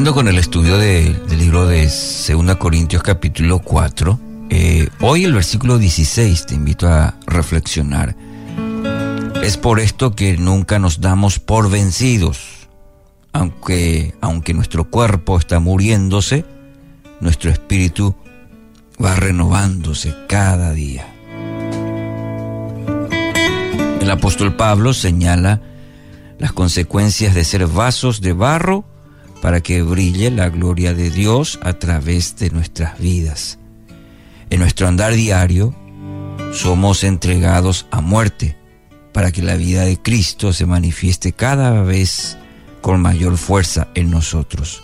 Siguiendo con el estudio del libro de 2 Corintios capítulo 4, eh, hoy el versículo 16 te invito a reflexionar. Es por esto que nunca nos damos por vencidos. Aunque, aunque nuestro cuerpo está muriéndose, nuestro espíritu va renovándose cada día. El apóstol Pablo señala las consecuencias de ser vasos de barro para que brille la gloria de Dios a través de nuestras vidas. En nuestro andar diario somos entregados a muerte para que la vida de Cristo se manifieste cada vez con mayor fuerza en nosotros.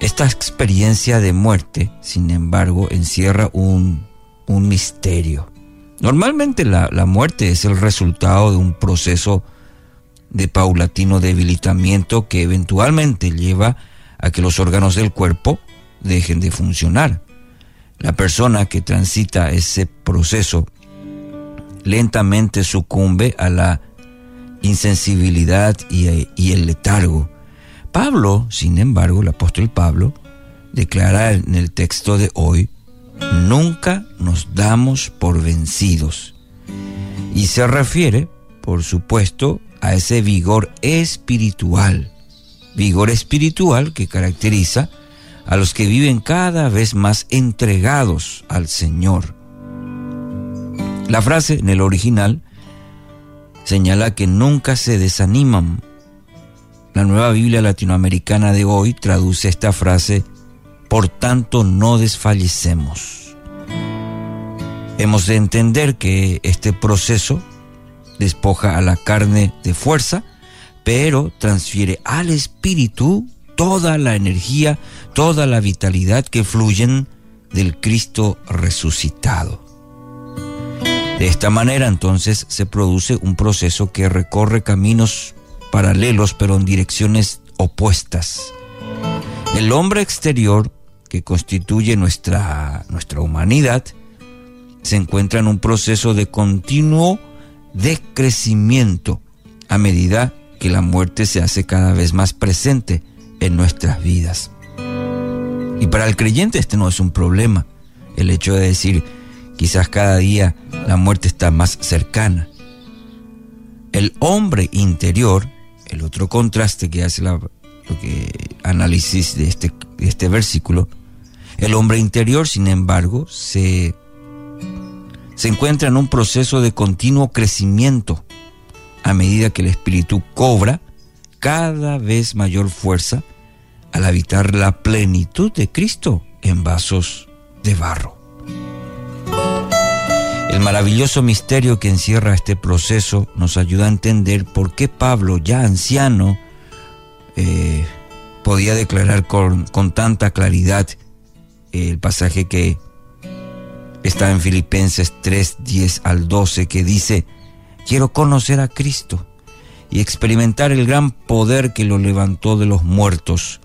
Esta experiencia de muerte, sin embargo, encierra un, un misterio. Normalmente la, la muerte es el resultado de un proceso de paulatino debilitamiento que eventualmente lleva a que los órganos del cuerpo dejen de funcionar. La persona que transita ese proceso lentamente sucumbe a la insensibilidad y, y, el letargo. Pablo, sin embargo, el apóstol Pablo, declara en el texto de hoy, nunca nos damos por vencidos. Y se refiere, por supuesto, a ese vigor espiritual, vigor espiritual que caracteriza a los que viven cada vez más entregados al Señor. La frase en el original señala que nunca se desaniman. La nueva Biblia latinoamericana de hoy traduce esta frase, por tanto no desfallecemos. Hemos de entender que este proceso despoja a la carne de fuerza, pero transfiere al espíritu toda la energía, toda la vitalidad que fluyen del Cristo resucitado. De esta manera entonces se produce un proceso que recorre caminos paralelos pero en direcciones opuestas. El hombre exterior que constituye nuestra, nuestra humanidad se encuentra en un proceso de continuo de crecimiento a medida que la muerte se hace cada vez más presente en nuestras vidas. Y para el creyente este no es un problema, el hecho de decir quizás cada día la muerte está más cercana. El hombre interior, el otro contraste que hace la, lo que análisis de este, de este versículo, el hombre interior, sin embargo, se se encuentra en un proceso de continuo crecimiento a medida que el espíritu cobra cada vez mayor fuerza al habitar la plenitud de Cristo en vasos de barro. El maravilloso misterio que encierra este proceso nos ayuda a entender por qué Pablo, ya anciano, eh, podía declarar con, con tanta claridad el pasaje que está en Filipenses 3, 10 al 12, que dice, quiero conocer a Cristo y experimentar el gran poder que lo levantó de los muertos.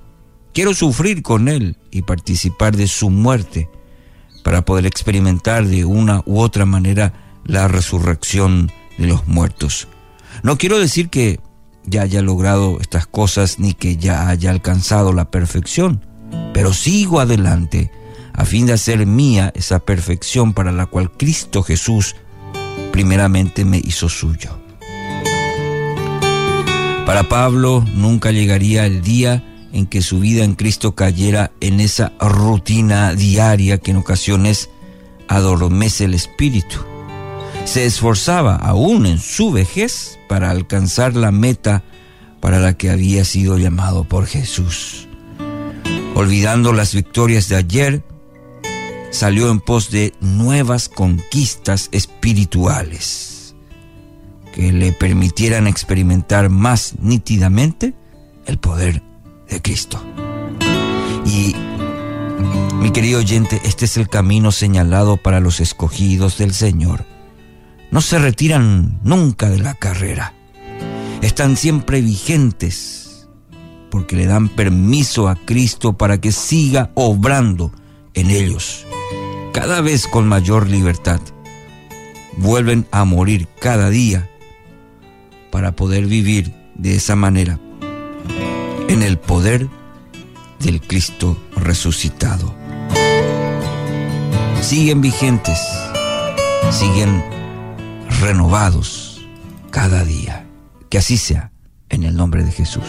Quiero sufrir con Él y participar de su muerte para poder experimentar de una u otra manera la resurrección de los muertos. No quiero decir que ya haya logrado estas cosas ni que ya haya alcanzado la perfección, pero sigo adelante a fin de hacer mía esa perfección para la cual Cristo Jesús primeramente me hizo suyo. Para Pablo nunca llegaría el día en que su vida en Cristo cayera en esa rutina diaria que en ocasiones adormece el espíritu. Se esforzaba aún en su vejez para alcanzar la meta para la que había sido llamado por Jesús. Olvidando las victorias de ayer, salió en pos de nuevas conquistas espirituales que le permitieran experimentar más nítidamente el poder de Cristo. Y mi querido oyente, este es el camino señalado para los escogidos del Señor. No se retiran nunca de la carrera. Están siempre vigentes porque le dan permiso a Cristo para que siga obrando en ellos cada vez con mayor libertad. Vuelven a morir cada día para poder vivir de esa manera en el poder del Cristo resucitado. Siguen vigentes, siguen renovados cada día. Que así sea, en el nombre de Jesús.